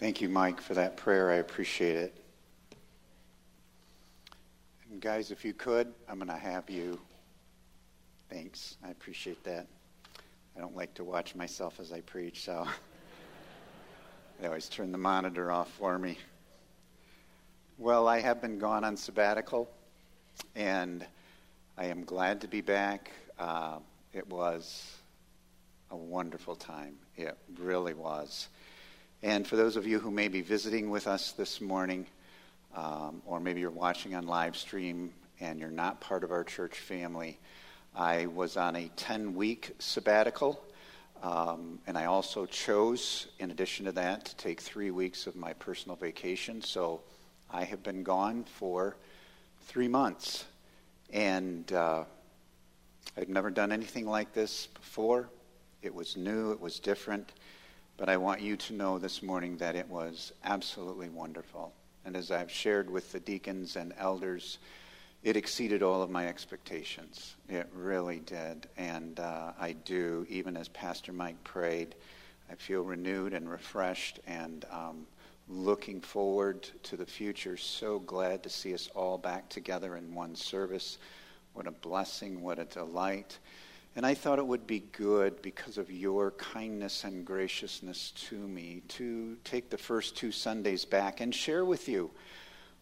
Thank you, Mike, for that prayer. I appreciate it. And guys, if you could, I'm going to have you. Thanks. I appreciate that. I don't like to watch myself as I preach, so they always turn the monitor off for me. Well, I have been gone on sabbatical, and I am glad to be back. Uh, it was a wonderful time. It really was. And for those of you who may be visiting with us this morning, um, or maybe you're watching on live stream and you're not part of our church family, I was on a 10 week sabbatical. Um, and I also chose, in addition to that, to take three weeks of my personal vacation. So I have been gone for three months. And uh, I've never done anything like this before. It was new, it was different. But I want you to know this morning that it was absolutely wonderful. And as I've shared with the deacons and elders, it exceeded all of my expectations. It really did. And uh, I do, even as Pastor Mike prayed, I feel renewed and refreshed and um, looking forward to the future. So glad to see us all back together in one service. What a blessing, what a delight. And I thought it would be good because of your kindness and graciousness to me to take the first two Sundays back and share with you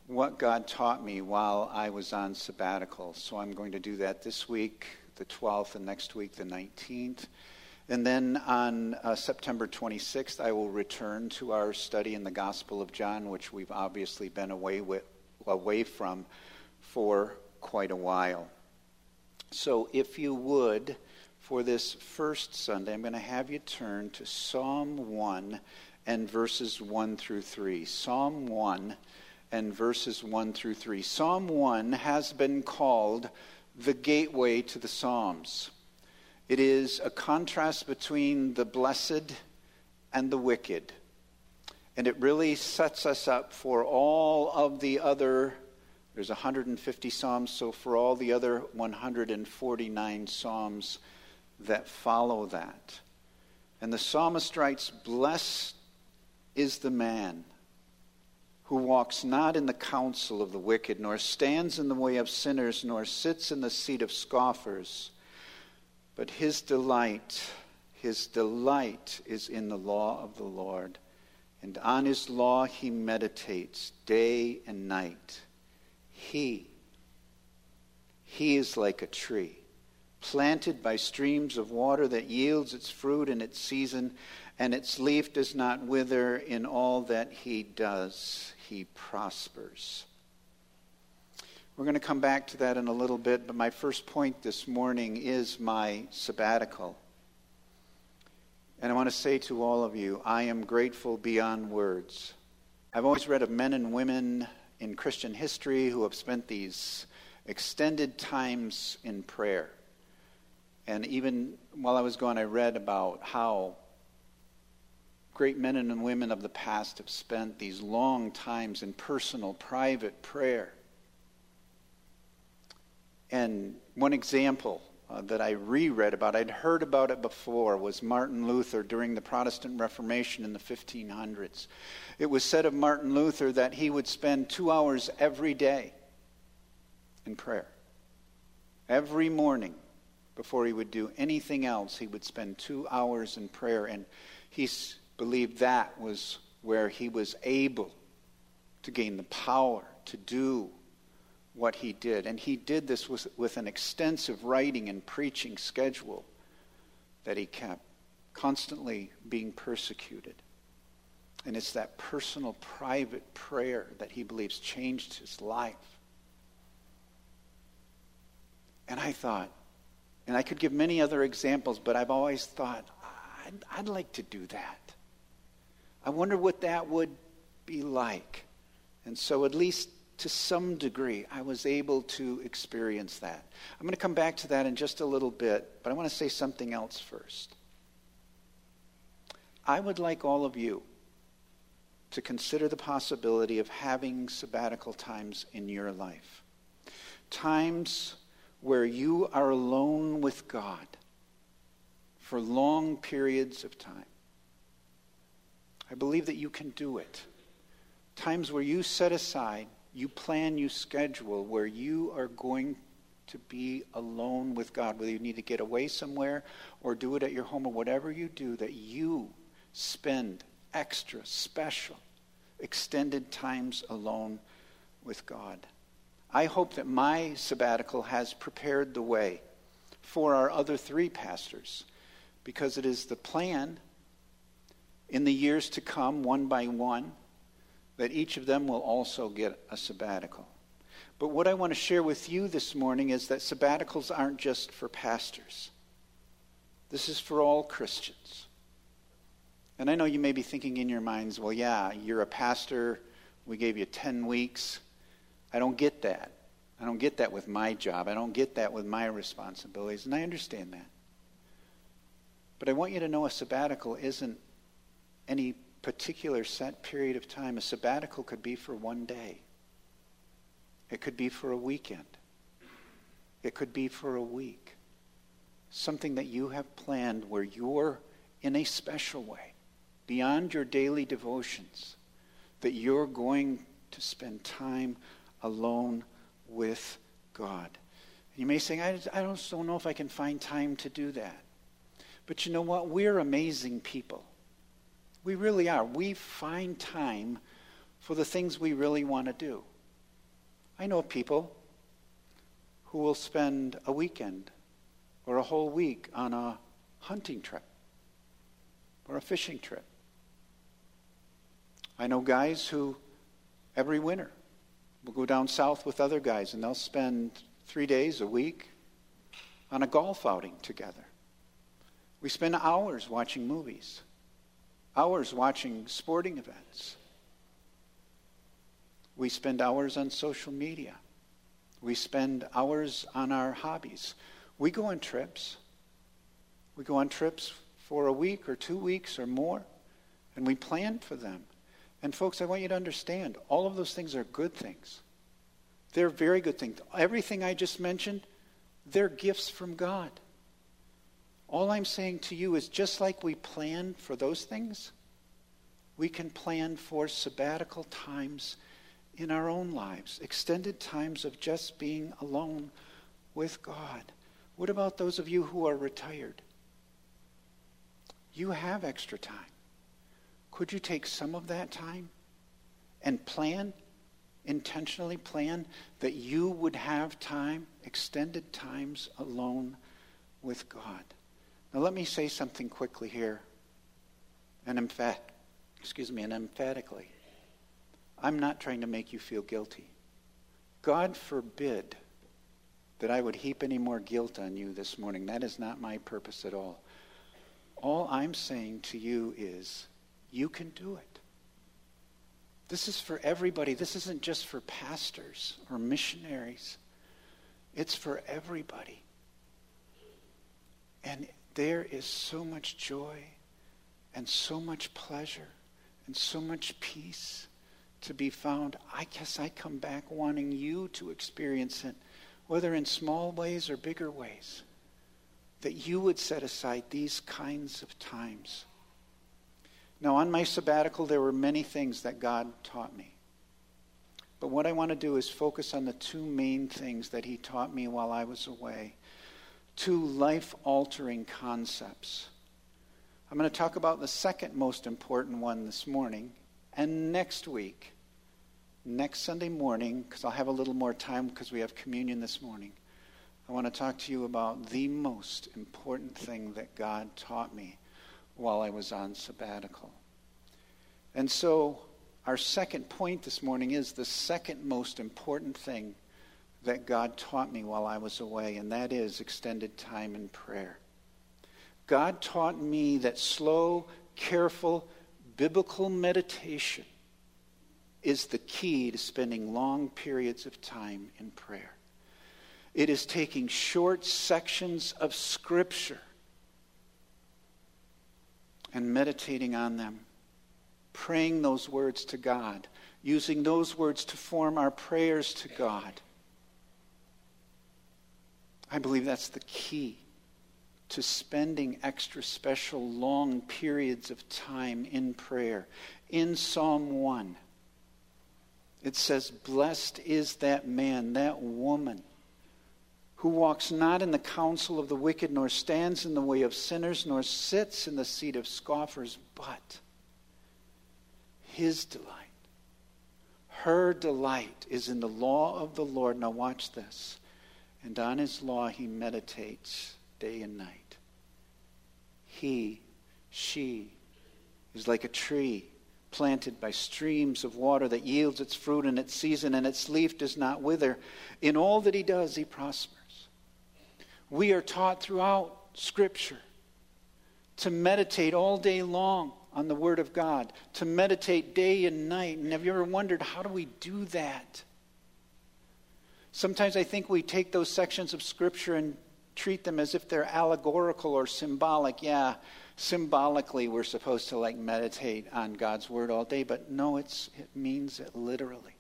what God taught me while I was on sabbatical. So I'm going to do that this week, the 12th, and next week, the 19th. And then on uh, September 26th, I will return to our study in the Gospel of John, which we've obviously been away, with, away from for quite a while. So, if you would, for this first Sunday, I'm going to have you turn to Psalm 1 and verses 1 through 3. Psalm 1 and verses 1 through 3. Psalm 1 has been called the gateway to the Psalms. It is a contrast between the blessed and the wicked. And it really sets us up for all of the other there's 150 Psalms, so for all the other 149 Psalms that follow that. And the psalmist writes, Blessed is the man who walks not in the counsel of the wicked, nor stands in the way of sinners, nor sits in the seat of scoffers. But his delight, his delight is in the law of the Lord. And on his law he meditates day and night. He, he is like a tree planted by streams of water that yields its fruit in its season, and its leaf does not wither. In all that he does, he prospers. We're going to come back to that in a little bit, but my first point this morning is my sabbatical. And I want to say to all of you, I am grateful beyond words. I've always read of men and women in Christian history who have spent these extended times in prayer. And even while I was gone, I read about how great men and women of the past have spent these long times in personal, private prayer. And one example uh, that I reread about, I'd heard about it before, was Martin Luther during the Protestant Reformation in the 1500s. It was said of Martin Luther that he would spend two hours every day in prayer. Every morning, before he would do anything else, he would spend two hours in prayer. And he believed that was where he was able to gain the power to do what he did. And he did this with, with an extensive writing and preaching schedule that he kept, constantly being persecuted. And it's that personal, private prayer that he believes changed his life. And I thought, and I could give many other examples, but I've always thought, I'd, I'd like to do that. I wonder what that would be like. And so, at least to some degree, I was able to experience that. I'm going to come back to that in just a little bit, but I want to say something else first. I would like all of you to consider the possibility of having sabbatical times in your life. Times where you are alone with God for long periods of time. I believe that you can do it. Times where you set aside, you plan, you schedule, where you are going to be alone with God, whether you need to get away somewhere or do it at your home or whatever you do, that you spend extra, special, extended times alone with God. I hope that my sabbatical has prepared the way for our other three pastors because it is the plan in the years to come, one by one, that each of them will also get a sabbatical. But what I want to share with you this morning is that sabbaticals aren't just for pastors. This is for all Christians. And I know you may be thinking in your minds, well, yeah, you're a pastor. We gave you 10 weeks. I don't get that. I don't get that with my job. I don't get that with my responsibilities. And I understand that. But I want you to know a sabbatical isn't any particular set period of time. A sabbatical could be for one day, it could be for a weekend, it could be for a week. Something that you have planned where you're in a special way, beyond your daily devotions, that you're going to spend time alone with God. You may say, I, I don't, don't know if I can find time to do that. But you know what? We're amazing people. We really are. We find time for the things we really want to do. I know people who will spend a weekend or a whole week on a hunting trip or a fishing trip. I know guys who every winter will go down south with other guys and they'll spend three days a week on a golf outing together. We spend hours watching movies, hours watching sporting events. We spend hours on social media. We spend hours on our hobbies. We go on trips. We go on trips for a week or two weeks or more, and we plan for them. And, folks, I want you to understand all of those things are good things. They're very good things. Everything I just mentioned, they're gifts from God. All I'm saying to you is just like we plan for those things, we can plan for sabbatical times in our own lives, extended times of just being alone with God. What about those of you who are retired? You have extra time. Could you take some of that time and plan, intentionally plan, that you would have time, extended times alone with God? Now, let me say something quickly here, and emphat- excuse me, and emphatically. I'm not trying to make you feel guilty. God forbid that I would heap any more guilt on you this morning. That is not my purpose at all. All I'm saying to you is you can do it. This is for everybody. This isn't just for pastors or missionaries. It's for everybody. And there is so much joy and so much pleasure and so much peace to be found. I guess I come back wanting you to experience it, whether in small ways or bigger ways, that you would set aside these kinds of times. Now, on my sabbatical, there were many things that God taught me. But what I want to do is focus on the two main things that He taught me while I was away two life altering concepts. I'm going to talk about the second most important one this morning. And next week, next Sunday morning, because I'll have a little more time because we have communion this morning, I want to talk to you about the most important thing that God taught me while I was on sabbatical. And so, our second point this morning is the second most important thing that God taught me while I was away, and that is extended time in prayer. God taught me that slow, careful, biblical meditation is the key to spending long periods of time in prayer. It is taking short sections of Scripture and meditating on them, praying those words to God, using those words to form our prayers to God I believe that's the key to spending extra special long periods of time in prayer. In Psalm 1, it says, Blessed is that man, that woman, who walks not in the counsel of the wicked, nor stands in the way of sinners, nor sits in the seat of scoffers, but his delight, her delight is in the law of the Lord. Now, watch this. And on his law he meditates day and night. He, she, is like a tree planted by streams of water that yields its fruit in its season, and its leaf does not wither. In all that he does, he prospers. We are taught throughout Scripture to meditate all day long on the Word of God, to meditate day and night. And have you ever wondered, how do we do that? Sometimes I think we take those sections of Scripture and treat them as if they're allegorical or symbolic. Yeah, symbolically we're supposed to like meditate on God's word all day, but no, it's, it means it literally.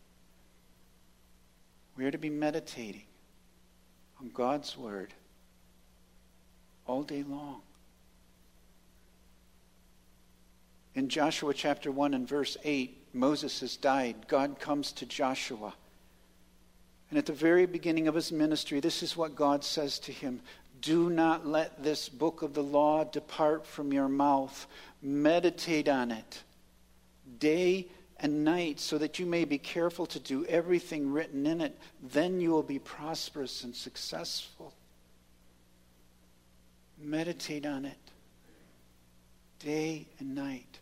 We're to be meditating on God's word all day long. In Joshua chapter 1 and verse 8, Moses has died. God comes to Joshua and at the very beginning of his ministry, this is what God says to him Do not let this book of the law depart from your mouth. Meditate on it day and night so that you may be careful to do everything written in it. Then you will be prosperous and successful. Meditate on it day and night.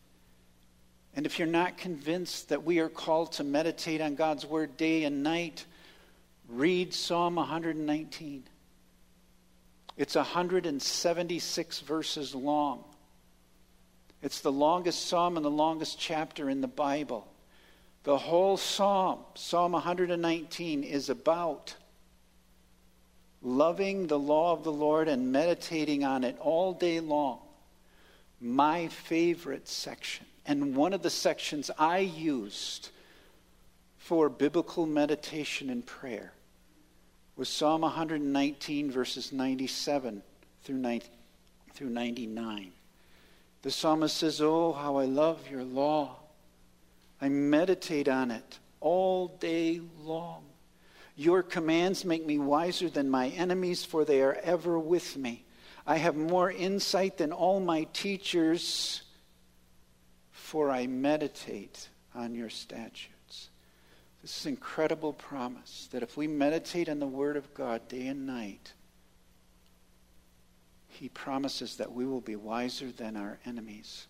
And if you're not convinced that we are called to meditate on God's word day and night, Read Psalm 119. It's 176 verses long. It's the longest psalm and the longest chapter in the Bible. The whole psalm, Psalm 119, is about loving the law of the Lord and meditating on it all day long. My favorite section, and one of the sections I used for biblical meditation and prayer was Psalm 119, verses 97 through, 90, through 99. The psalmist says, Oh, how I love your law. I meditate on it all day long. Your commands make me wiser than my enemies, for they are ever with me. I have more insight than all my teachers, for I meditate on your statutes. This is incredible promise that if we meditate on the Word of God day and night, He promises that we will be wiser than our enemies.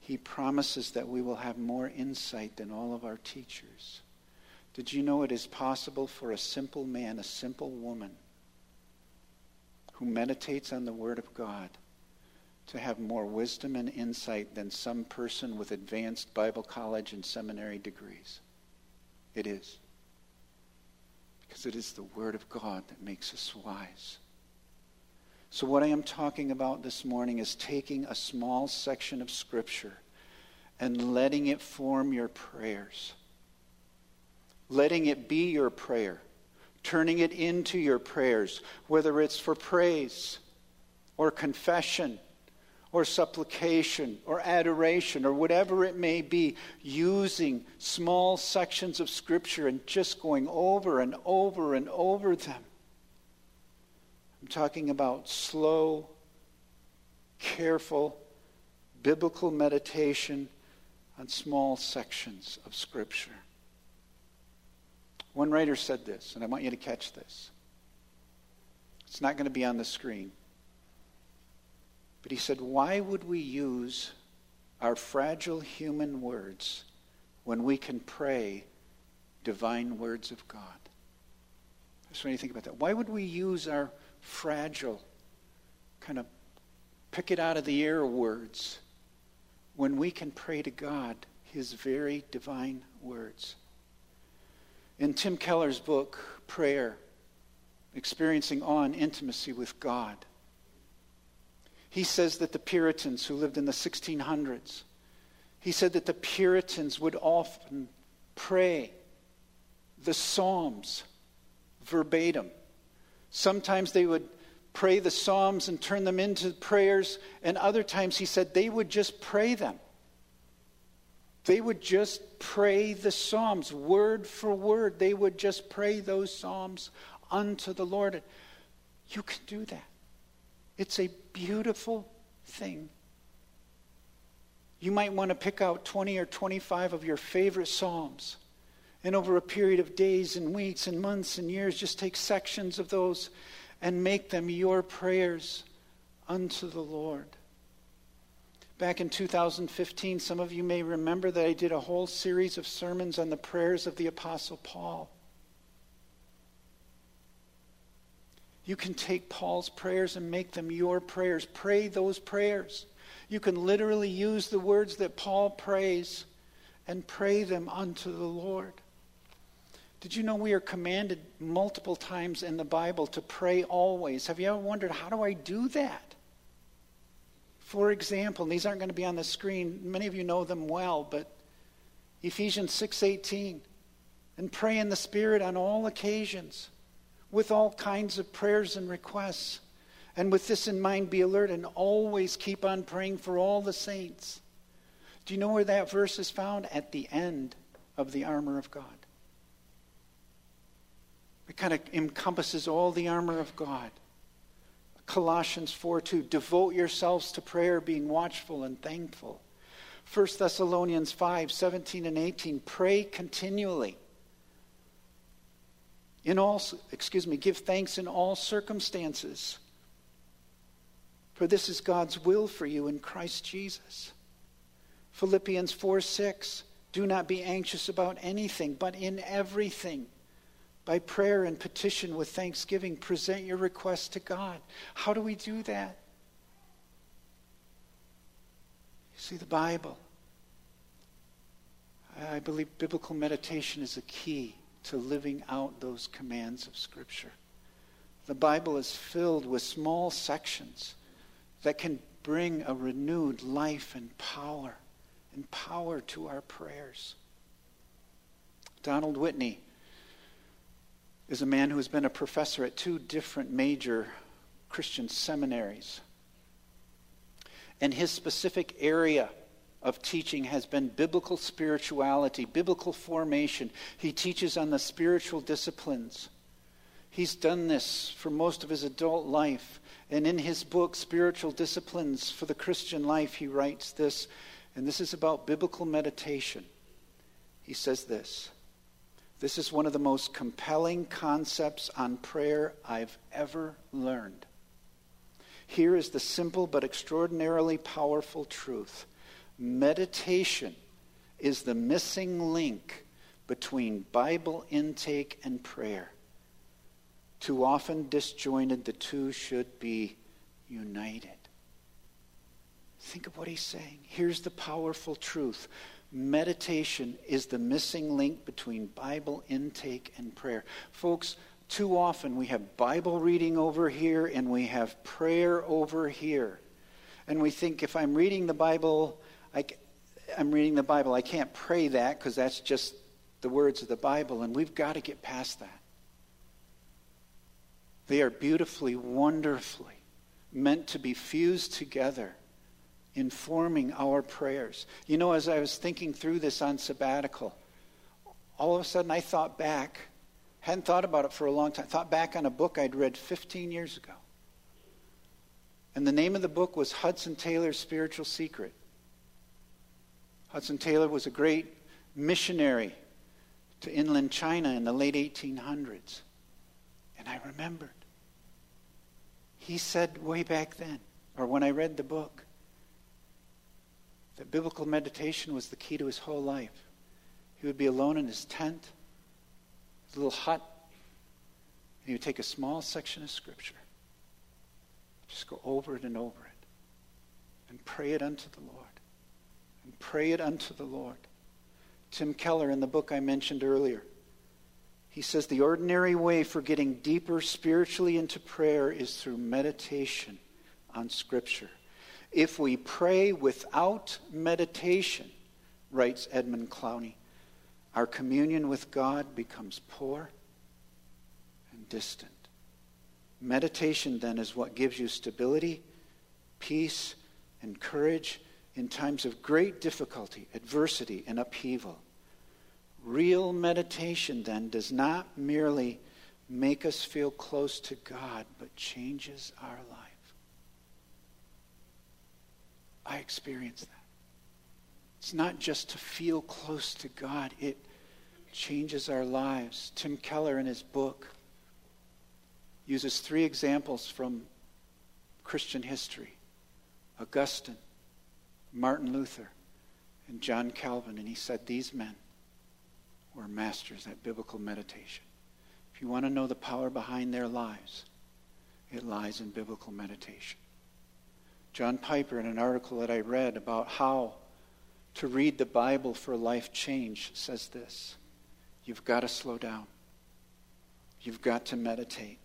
He promises that we will have more insight than all of our teachers. Did you know it is possible for a simple man, a simple woman, who meditates on the Word of God to have more wisdom and insight than some person with advanced Bible college and seminary degrees? It is. Because it is the Word of God that makes us wise. So, what I am talking about this morning is taking a small section of Scripture and letting it form your prayers. Letting it be your prayer. Turning it into your prayers, whether it's for praise or confession or supplication or adoration or whatever it may be, using small sections of Scripture and just going over and over and over them. I'm talking about slow, careful, biblical meditation on small sections of Scripture. One writer said this, and I want you to catch this. It's not going to be on the screen. But he said, Why would we use our fragile human words when we can pray divine words of God? Just when you think about that, why would we use our fragile, kind of pick it out of the air words when we can pray to God his very divine words? In Tim Keller's book, Prayer, Experiencing Awe and Intimacy with God, he says that the Puritans who lived in the 1600s, he said that the Puritans would often pray the Psalms verbatim. Sometimes they would pray the Psalms and turn them into prayers. And other times he said they would just pray them. They would just pray the Psalms word for word. They would just pray those Psalms unto the Lord. You can do that. It's a beautiful thing. You might want to pick out 20 or 25 of your favorite Psalms. And over a period of days and weeks and months and years, just take sections of those and make them your prayers unto the Lord. Back in 2015, some of you may remember that I did a whole series of sermons on the prayers of the Apostle Paul. You can take Paul's prayers and make them your prayers. Pray those prayers. You can literally use the words that Paul prays and pray them unto the Lord. Did you know we are commanded multiple times in the Bible to pray always? Have you ever wondered, how do I do that? For example, these aren't going to be on the screen. Many of you know them well, but Ephesians 6:18 and pray in the spirit on all occasions with all kinds of prayers and requests. And with this in mind, be alert and always keep on praying for all the saints. Do you know where that verse is found? At the end of the armor of God. It kind of encompasses all the armor of God. Colossians 4 2, devote yourselves to prayer, being watchful and thankful. 1 Thessalonians 5 17 and 18, pray continually in all, excuse me, give thanks in all circumstances. For this is God's will for you in Christ Jesus. Philippians 4 6. Do not be anxious about anything, but in everything, by prayer and petition with thanksgiving, present your requests to God. How do we do that? You see, the Bible. I believe biblical meditation is a key to living out those commands of Scripture. The Bible is filled with small sections that can bring a renewed life and power and power to our prayers. Donald Whitney is a man who has been a professor at two different major Christian seminaries. And his specific area of teaching has been biblical spirituality, biblical formation. He teaches on the spiritual disciplines. He's done this for most of his adult life. And in his book, Spiritual Disciplines for the Christian Life, he writes this, and this is about biblical meditation. He says this This is one of the most compelling concepts on prayer I've ever learned. Here is the simple but extraordinarily powerful truth Meditation is the missing link between Bible intake and prayer. Too often disjointed, the two should be united. Think of what he's saying. Here's the powerful truth meditation is the missing link between Bible intake and prayer. Folks, too often we have Bible reading over here and we have prayer over here. And we think if I'm reading the Bible, I, I'm reading the Bible. I can't pray that because that's just the words of the Bible, and we've got to get past that. They are beautifully, wonderfully meant to be fused together, informing our prayers. You know, as I was thinking through this on sabbatical, all of a sudden I thought back, hadn't thought about it for a long time, thought back on a book I'd read 15 years ago. And the name of the book was Hudson Taylor's Spiritual Secret. Hudson Taylor was a great missionary to inland China in the late 1800s. And I remembered. He said way back then, or when I read the book, that biblical meditation was the key to his whole life. He would be alone in his tent, his little hut, and he would take a small section of Scripture, just go over it and over it, and pray it unto the Lord and pray it unto the Lord. Tim Keller, in the book I mentioned earlier, he says the ordinary way for getting deeper spiritually into prayer is through meditation on Scripture. If we pray without meditation, writes Edmund Clowney, our communion with God becomes poor and distant. Meditation, then, is what gives you stability, peace, and courage in times of great difficulty, adversity, and upheaval. Real meditation, then, does not merely make us feel close to God, but changes our life. I experience that. It's not just to feel close to God, it changes our lives. Tim Keller, in his book, uses three examples from Christian history Augustine, Martin Luther, and John Calvin. And he said these men were masters at biblical meditation. If you want to know the power behind their lives, it lies in biblical meditation. John Piper, in an article that I read about how to read the Bible for life change, says this You've got to slow down. You've got to meditate.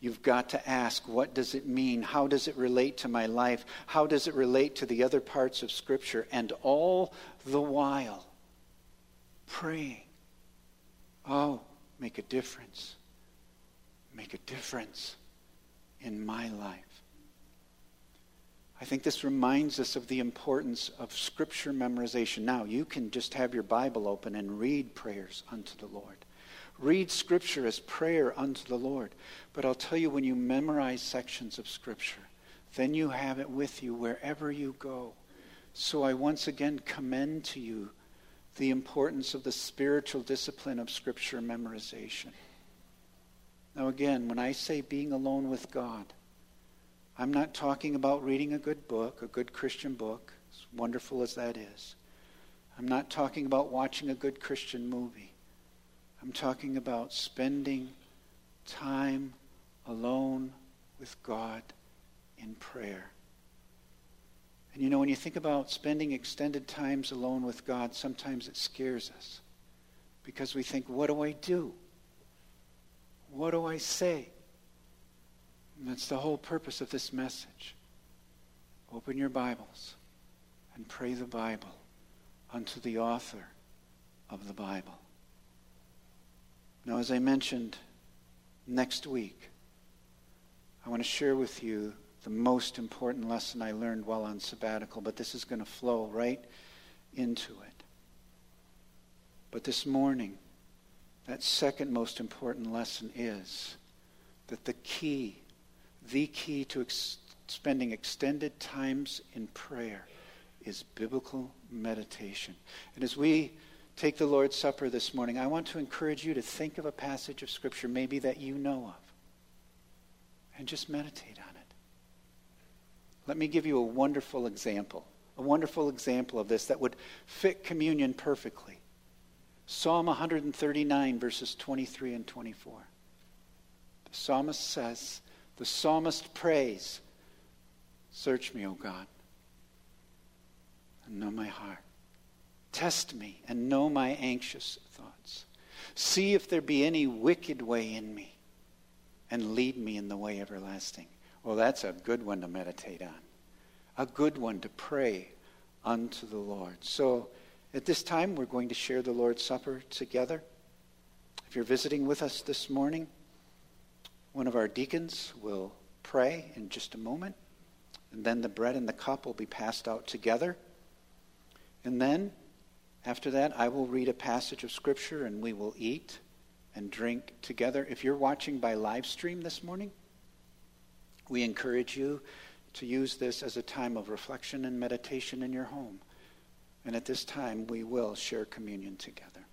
You've got to ask, what does it mean? How does it relate to my life? How does it relate to the other parts of Scripture? And all the while, praying, oh, make a difference. Make a difference in my life. I think this reminds us of the importance of Scripture memorization. Now, you can just have your Bible open and read prayers unto the Lord. Read Scripture as prayer unto the Lord. But I'll tell you, when you memorize sections of Scripture, then you have it with you wherever you go. So I once again commend to you the importance of the spiritual discipline of Scripture memorization. Now, again, when I say being alone with God, I'm not talking about reading a good book, a good Christian book, as wonderful as that is. I'm not talking about watching a good Christian movie. I'm talking about spending time alone with God in prayer. And you know, when you think about spending extended times alone with God, sometimes it scares us because we think, what do I do? What do I say? And that's the whole purpose of this message. Open your Bibles and pray the Bible unto the author of the Bible. Now, as I mentioned, next week, I want to share with you the most important lesson I learned while on sabbatical, but this is going to flow right into it. But this morning, that second most important lesson is that the key the key to ex- spending extended times in prayer is biblical meditation. And as we take the Lord's Supper this morning, I want to encourage you to think of a passage of Scripture maybe that you know of and just meditate on it. Let me give you a wonderful example, a wonderful example of this that would fit communion perfectly. Psalm 139, verses 23 and 24. The psalmist says, the psalmist prays, Search me, O God, and know my heart. Test me and know my anxious thoughts. See if there be any wicked way in me, and lead me in the way everlasting. Well, that's a good one to meditate on, a good one to pray unto the Lord. So at this time, we're going to share the Lord's Supper together. If you're visiting with us this morning, one of our deacons will pray in just a moment, and then the bread and the cup will be passed out together. And then, after that, I will read a passage of Scripture and we will eat and drink together. If you're watching by live stream this morning, we encourage you to use this as a time of reflection and meditation in your home. And at this time, we will share communion together.